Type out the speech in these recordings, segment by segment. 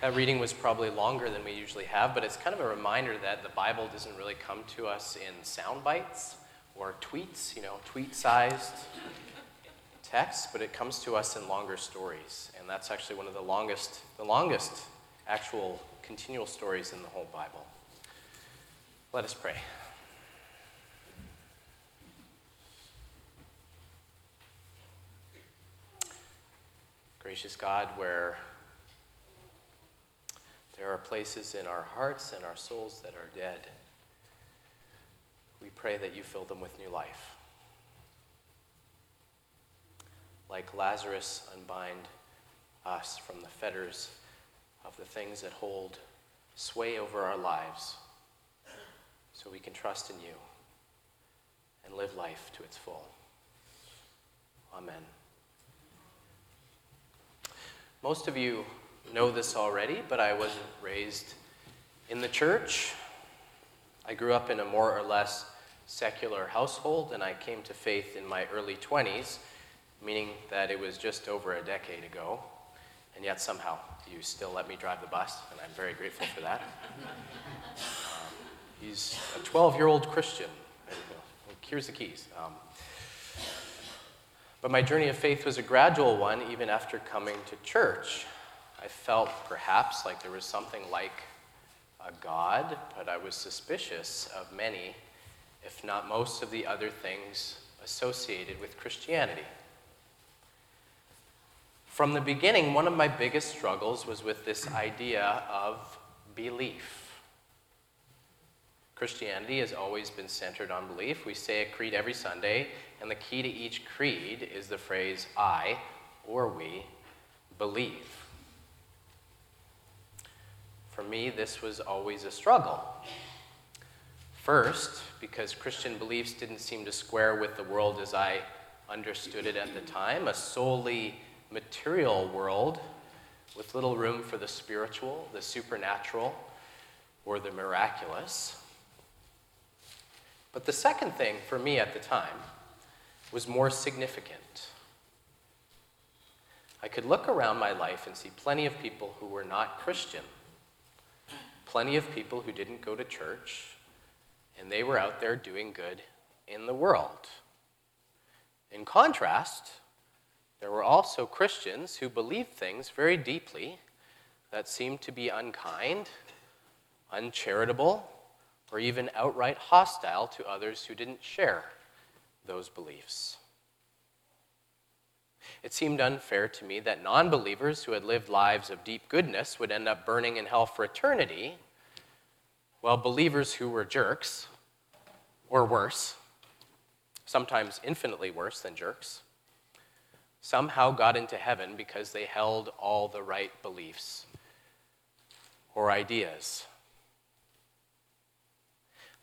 That reading was probably longer than we usually have, but it's kind of a reminder that the Bible doesn't really come to us in sound bites or tweets, you know, tweet sized text, but it comes to us in longer stories. And that's actually one of the longest, the longest actual continual stories in the whole Bible. Let us pray. Gracious God, where there are places in our hearts and our souls that are dead, we pray that you fill them with new life. Like Lazarus, unbind us from the fetters of the things that hold sway over our lives so we can trust in you and live life to its full. Amen. Most of you know this already, but I wasn't raised in the church. I grew up in a more or less secular household, and I came to faith in my early 20s, meaning that it was just over a decade ago, and yet somehow you still let me drive the bus, and I'm very grateful for that. Um, he's a 12 year old Christian. Here's the keys. Um, but my journey of faith was a gradual one, even after coming to church. I felt perhaps like there was something like a God, but I was suspicious of many, if not most, of the other things associated with Christianity. From the beginning, one of my biggest struggles was with this idea of belief. Christianity has always been centered on belief. We say a creed every Sunday, and the key to each creed is the phrase I or we believe. For me, this was always a struggle. First, because Christian beliefs didn't seem to square with the world as I understood it at the time, a solely material world with little room for the spiritual, the supernatural, or the miraculous. But the second thing for me at the time was more significant. I could look around my life and see plenty of people who were not Christian, plenty of people who didn't go to church, and they were out there doing good in the world. In contrast, there were also Christians who believed things very deeply that seemed to be unkind, uncharitable, or even outright hostile to others who didn't share those beliefs. It seemed unfair to me that non believers who had lived lives of deep goodness would end up burning in hell for eternity, while believers who were jerks, or worse, sometimes infinitely worse than jerks, somehow got into heaven because they held all the right beliefs or ideas.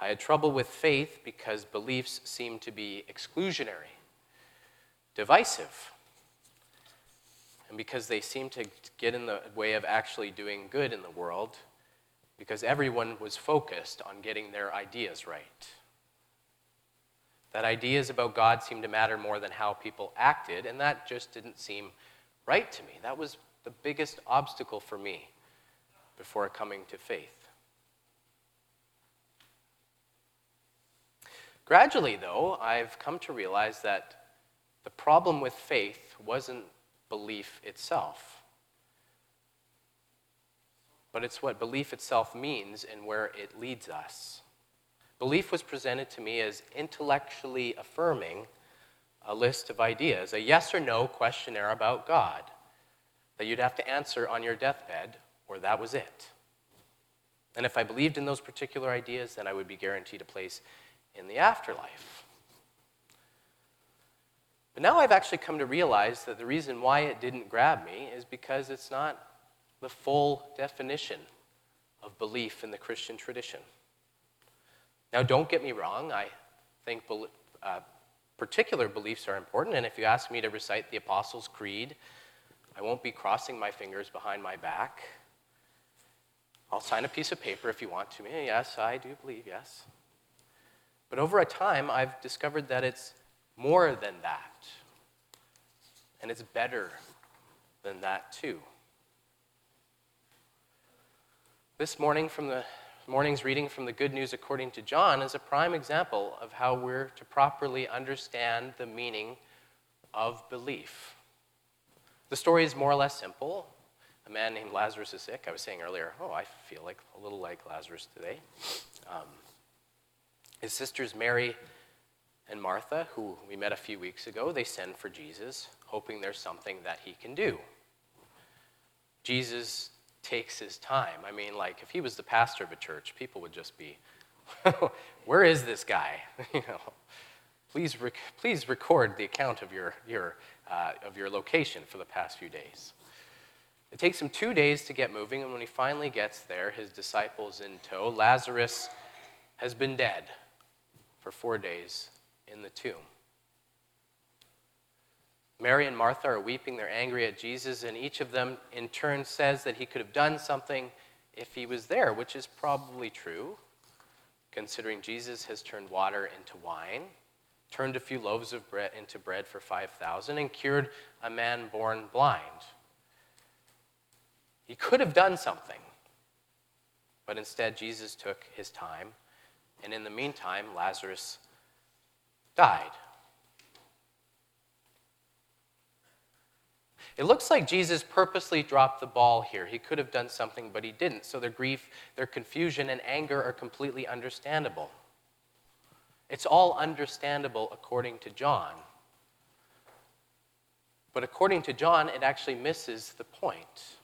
I had trouble with faith because beliefs seemed to be exclusionary, divisive, and because they seemed to get in the way of actually doing good in the world, because everyone was focused on getting their ideas right. That ideas about God seemed to matter more than how people acted, and that just didn't seem right to me. That was the biggest obstacle for me before coming to faith. Gradually, though, I've come to realize that the problem with faith wasn't belief itself, but it's what belief itself means and where it leads us. Belief was presented to me as intellectually affirming a list of ideas, a yes or no questionnaire about God that you'd have to answer on your deathbed, or that was it. And if I believed in those particular ideas, then I would be guaranteed a place in the afterlife. But now I've actually come to realize that the reason why it didn't grab me is because it's not the full definition of belief in the Christian tradition. Now, don't get me wrong, I think uh, particular beliefs are important, and if you ask me to recite the Apostles' Creed, I won't be crossing my fingers behind my back. I'll sign a piece of paper if you want to. me. Yes, I do believe, yes. But over a time, I've discovered that it's more than that. And it's better than that, too. This morning from the morning's reading from the Good News according to John is a prime example of how we're to properly understand the meaning of belief. The story is more or less simple. A man named Lazarus is sick. I was saying earlier, oh, I feel like a little like Lazarus today. Um, his sisters Mary and Martha, who we met a few weeks ago, they send for Jesus, hoping there's something that he can do. Jesus takes his time. I mean, like, if he was the pastor of a church, people would just be, where is this guy? you know, please, rec- please record the account of your, your, uh, of your location for the past few days. It takes him two days to get moving, and when he finally gets there, his disciples in tow, Lazarus has been dead for four days in the tomb. Mary and Martha are weeping, they're angry at Jesus, and each of them in turn says that he could have done something if he was there, which is probably true, considering Jesus has turned water into wine, turned a few loaves of bread into bread for 5,000, and cured a man born blind. He could have done something, but instead, Jesus took his time, and in the meantime, Lazarus died. It looks like Jesus purposely dropped the ball here. He could have done something, but he didn't. So their grief, their confusion, and anger are completely understandable. It's all understandable according to John. But according to John, it actually misses the point.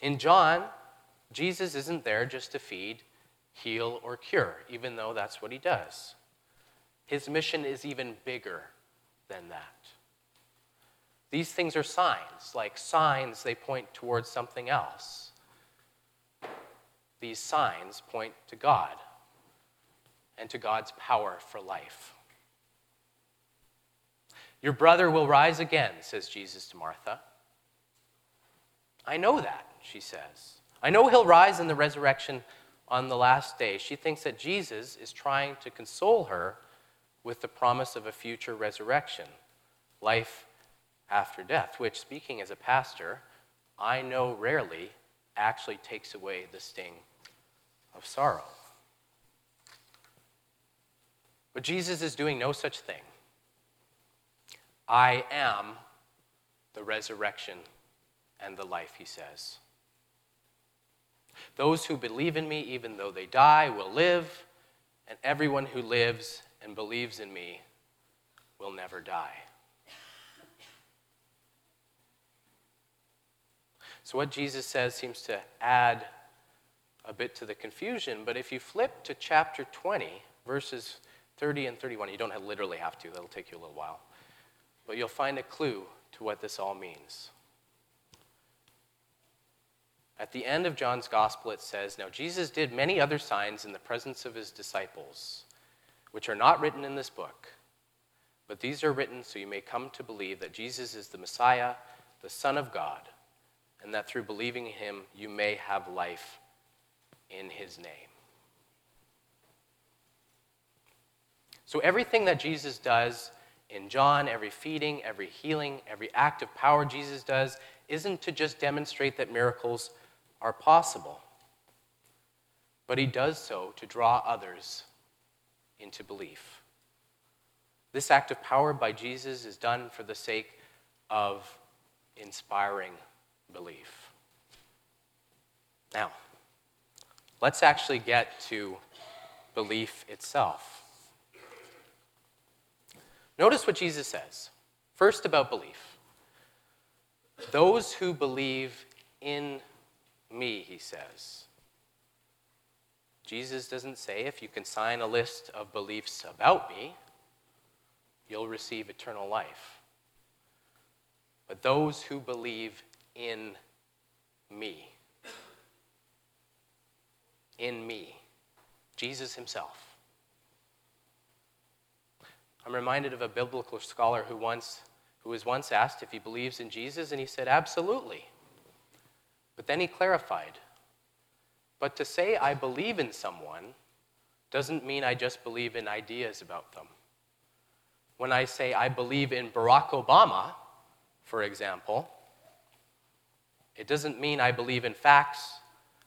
In John, Jesus isn't there just to feed, heal, or cure, even though that's what he does. His mission is even bigger than that. These things are signs. Like signs, they point towards something else. These signs point to God and to God's power for life. Your brother will rise again, says Jesus to Martha. I know that, she says. I know he'll rise in the resurrection on the last day. She thinks that Jesus is trying to console her with the promise of a future resurrection, life after death, which, speaking as a pastor, I know rarely actually takes away the sting of sorrow. But Jesus is doing no such thing. I am the resurrection and the life, he says. Those who believe in me, even though they die, will live, and everyone who lives and believes in me will never die. So, what Jesus says seems to add a bit to the confusion, but if you flip to chapter 20, verses 30 and 31, you don't have, literally have to, that'll take you a little while, but you'll find a clue to what this all means. At the end of John's gospel, it says, Now Jesus did many other signs in the presence of his disciples, which are not written in this book, but these are written so you may come to believe that Jesus is the Messiah, the Son of God and that through believing in him, you may have life in his name. So, everything that Jesus does in John, every feeding, every healing, every act of power Jesus does, isn't to just demonstrate that miracles are possible, but he does so to draw others into belief. This act of power by Jesus is done for the sake of inspiring belief. Now, let's actually get to belief itself. Notice what Jesus says. First, about belief. Those who believe in me, he says. Jesus doesn't say if you can sign a list of beliefs about me, you'll receive eternal life. But those who believe in me. In me. Jesus himself. I'm reminded of a biblical scholar who once who was once asked if he believes in Jesus and he said absolutely. But then he clarified, but to say I believe in someone doesn't mean I just believe in ideas about them. When I say I believe in Barack Obama, for example, It doesn't mean I believe in facts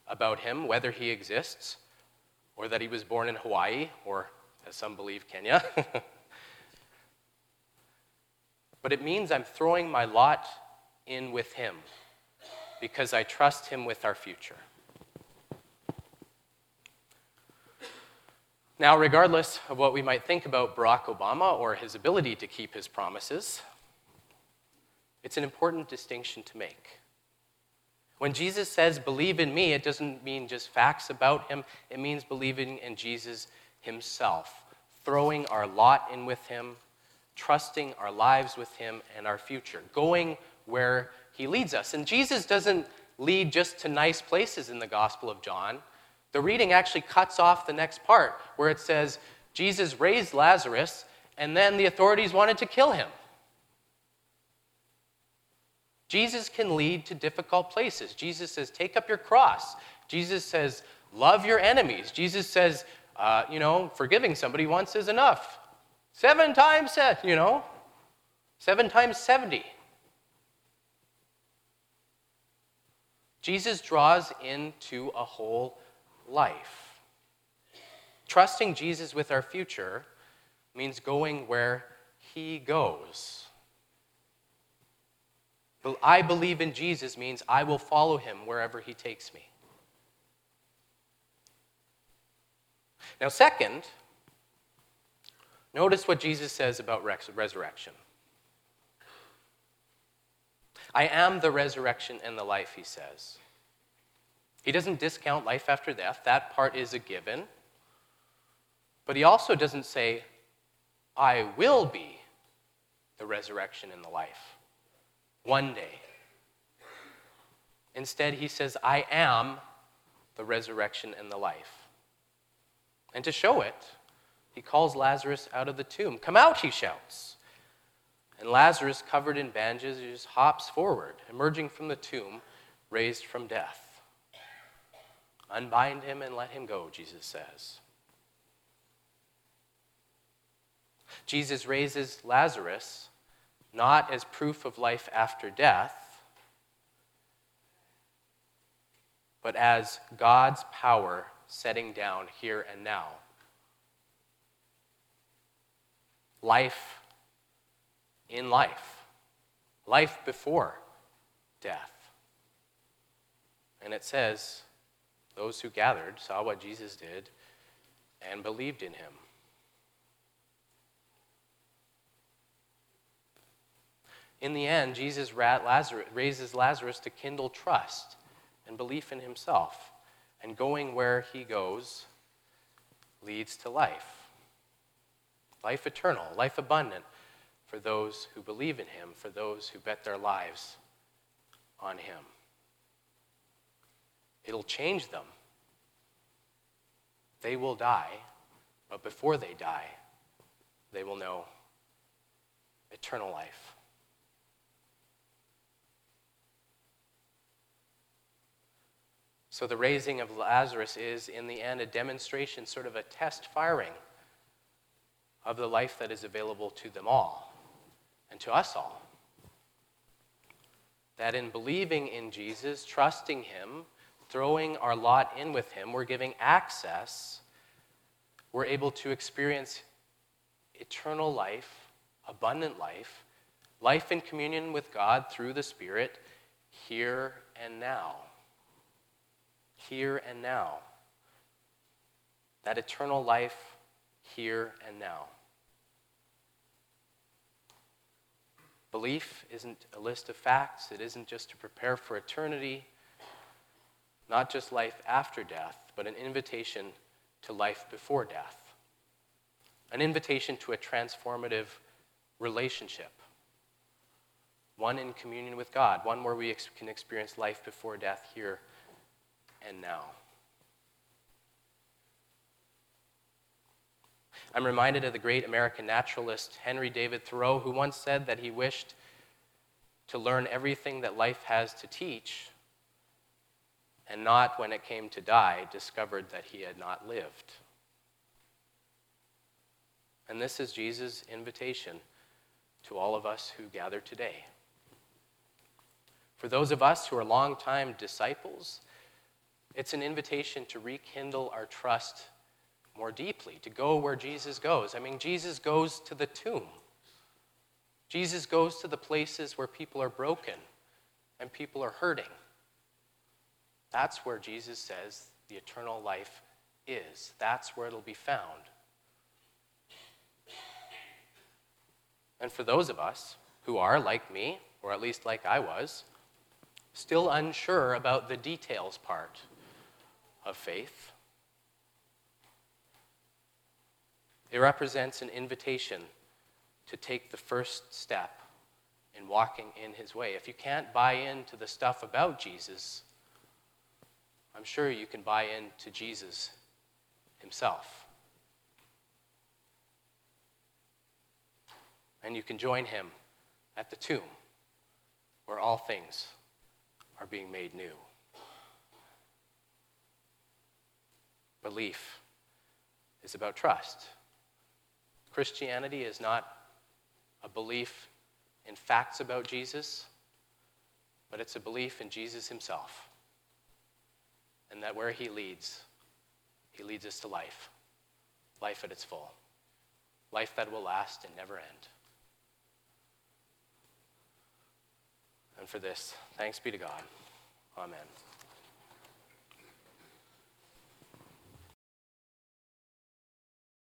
about him, whether he exists, or that he was born in Hawaii, or, as some believe, Kenya. but it means I'm throwing my lot in with him because I trust him with our future. Now, regardless of what we might think about Barack Obama or his ability to keep his promises, it's an important distinction to make. When Jesus says, believe in me, it doesn't mean just facts about him, it means believing in Jesus himself, throwing our lot in with him, trusting our lives with him and our future, going where he leads us. And Jesus doesn't lead just to nice places in the Gospel of John. The reading actually cuts off the next part where it says, Jesus raised Lazarus, and then the authorities wanted to kill him. Jesus can lead to difficult places. Jesus says, Take up your cross. Jesus says, Love your enemies. Jesus says, uh, You know, forgiving somebody once is enough. Seven times, you know, seven times 70. Jesus draws into a whole life. Trusting Jesus with our future means going where he goes. I believe in Jesus means I will follow him wherever he takes me. Now, second, notice what Jesus says about resurrection. I am the resurrection and the life, he says. He doesn't discount life after death, that part is a given. But he also doesn't say, I will be the resurrection and the life one day. Instead, he says, I am the resurrection and the life. And to show it, he calls Lazarus out of the tomb. Come out, he shouts. And Lazarus, covered in bandages, hops forward, emerging from the tomb, raised from death. Unbind him and let him go, Jesus says. Jesus raises Lazarus not as proof of life after death, but as God's power setting down here and now. Life in life, life before death. And it says, those who gathered saw what Jesus did and believed in him. In the end, Jesus raises Lazarus to kindle trust and belief in himself. And going where he goes leads to life life eternal, life abundant for those who believe in him, for those who bet their lives on him. It'll change them. They will die, but before they die, they will know eternal life. So the raising of Lazarus is, in the end, a demonstration, sort of a test firing of the life that is available to them all and to us all. That in believing in Jesus, trusting Him, throwing our lot in with Him, we're giving access, we're able to experience eternal life, abundant life, life in communion with God through the Spirit here and now here and now. That eternal life here and now. Belief isn't a list of facts, it isn't just to prepare for eternity, not just life after death, but an invitation to life before death. An invitation to a transformative relationship. One in communion with God, one where we ex- can experience life before death here and now. I'm reminded of the great American naturalist Henry David Thoreau, who once said that he wished to learn everything that life has to teach, and not, when it came to die, discovered that he had not lived. And this is Jesus' invitation to all of us who gather today. For those of us who are longtime disciples, it's an invitation to rekindle our trust more deeply, to go where Jesus goes. I mean, Jesus goes to the tomb. Jesus goes to the places where people are broken and people are hurting. That's where Jesus says the eternal life is. That's where it'll be found. And for those of us who are like me, or at least like I was, still unsure about the details part of faith, it represents an invitation to take the first step in walking in his way. If you can't buy into the stuff about Jesus, I'm sure you can buy into Jesus himself. And you can join him at the tomb where all things are being made new. Belief is about trust. Christianity is not a belief in facts about Jesus, but it's a belief in Jesus himself. And that where he leads, he leads us to life, life at its full, life that will last and never end. And for this, thanks be to God. Amen.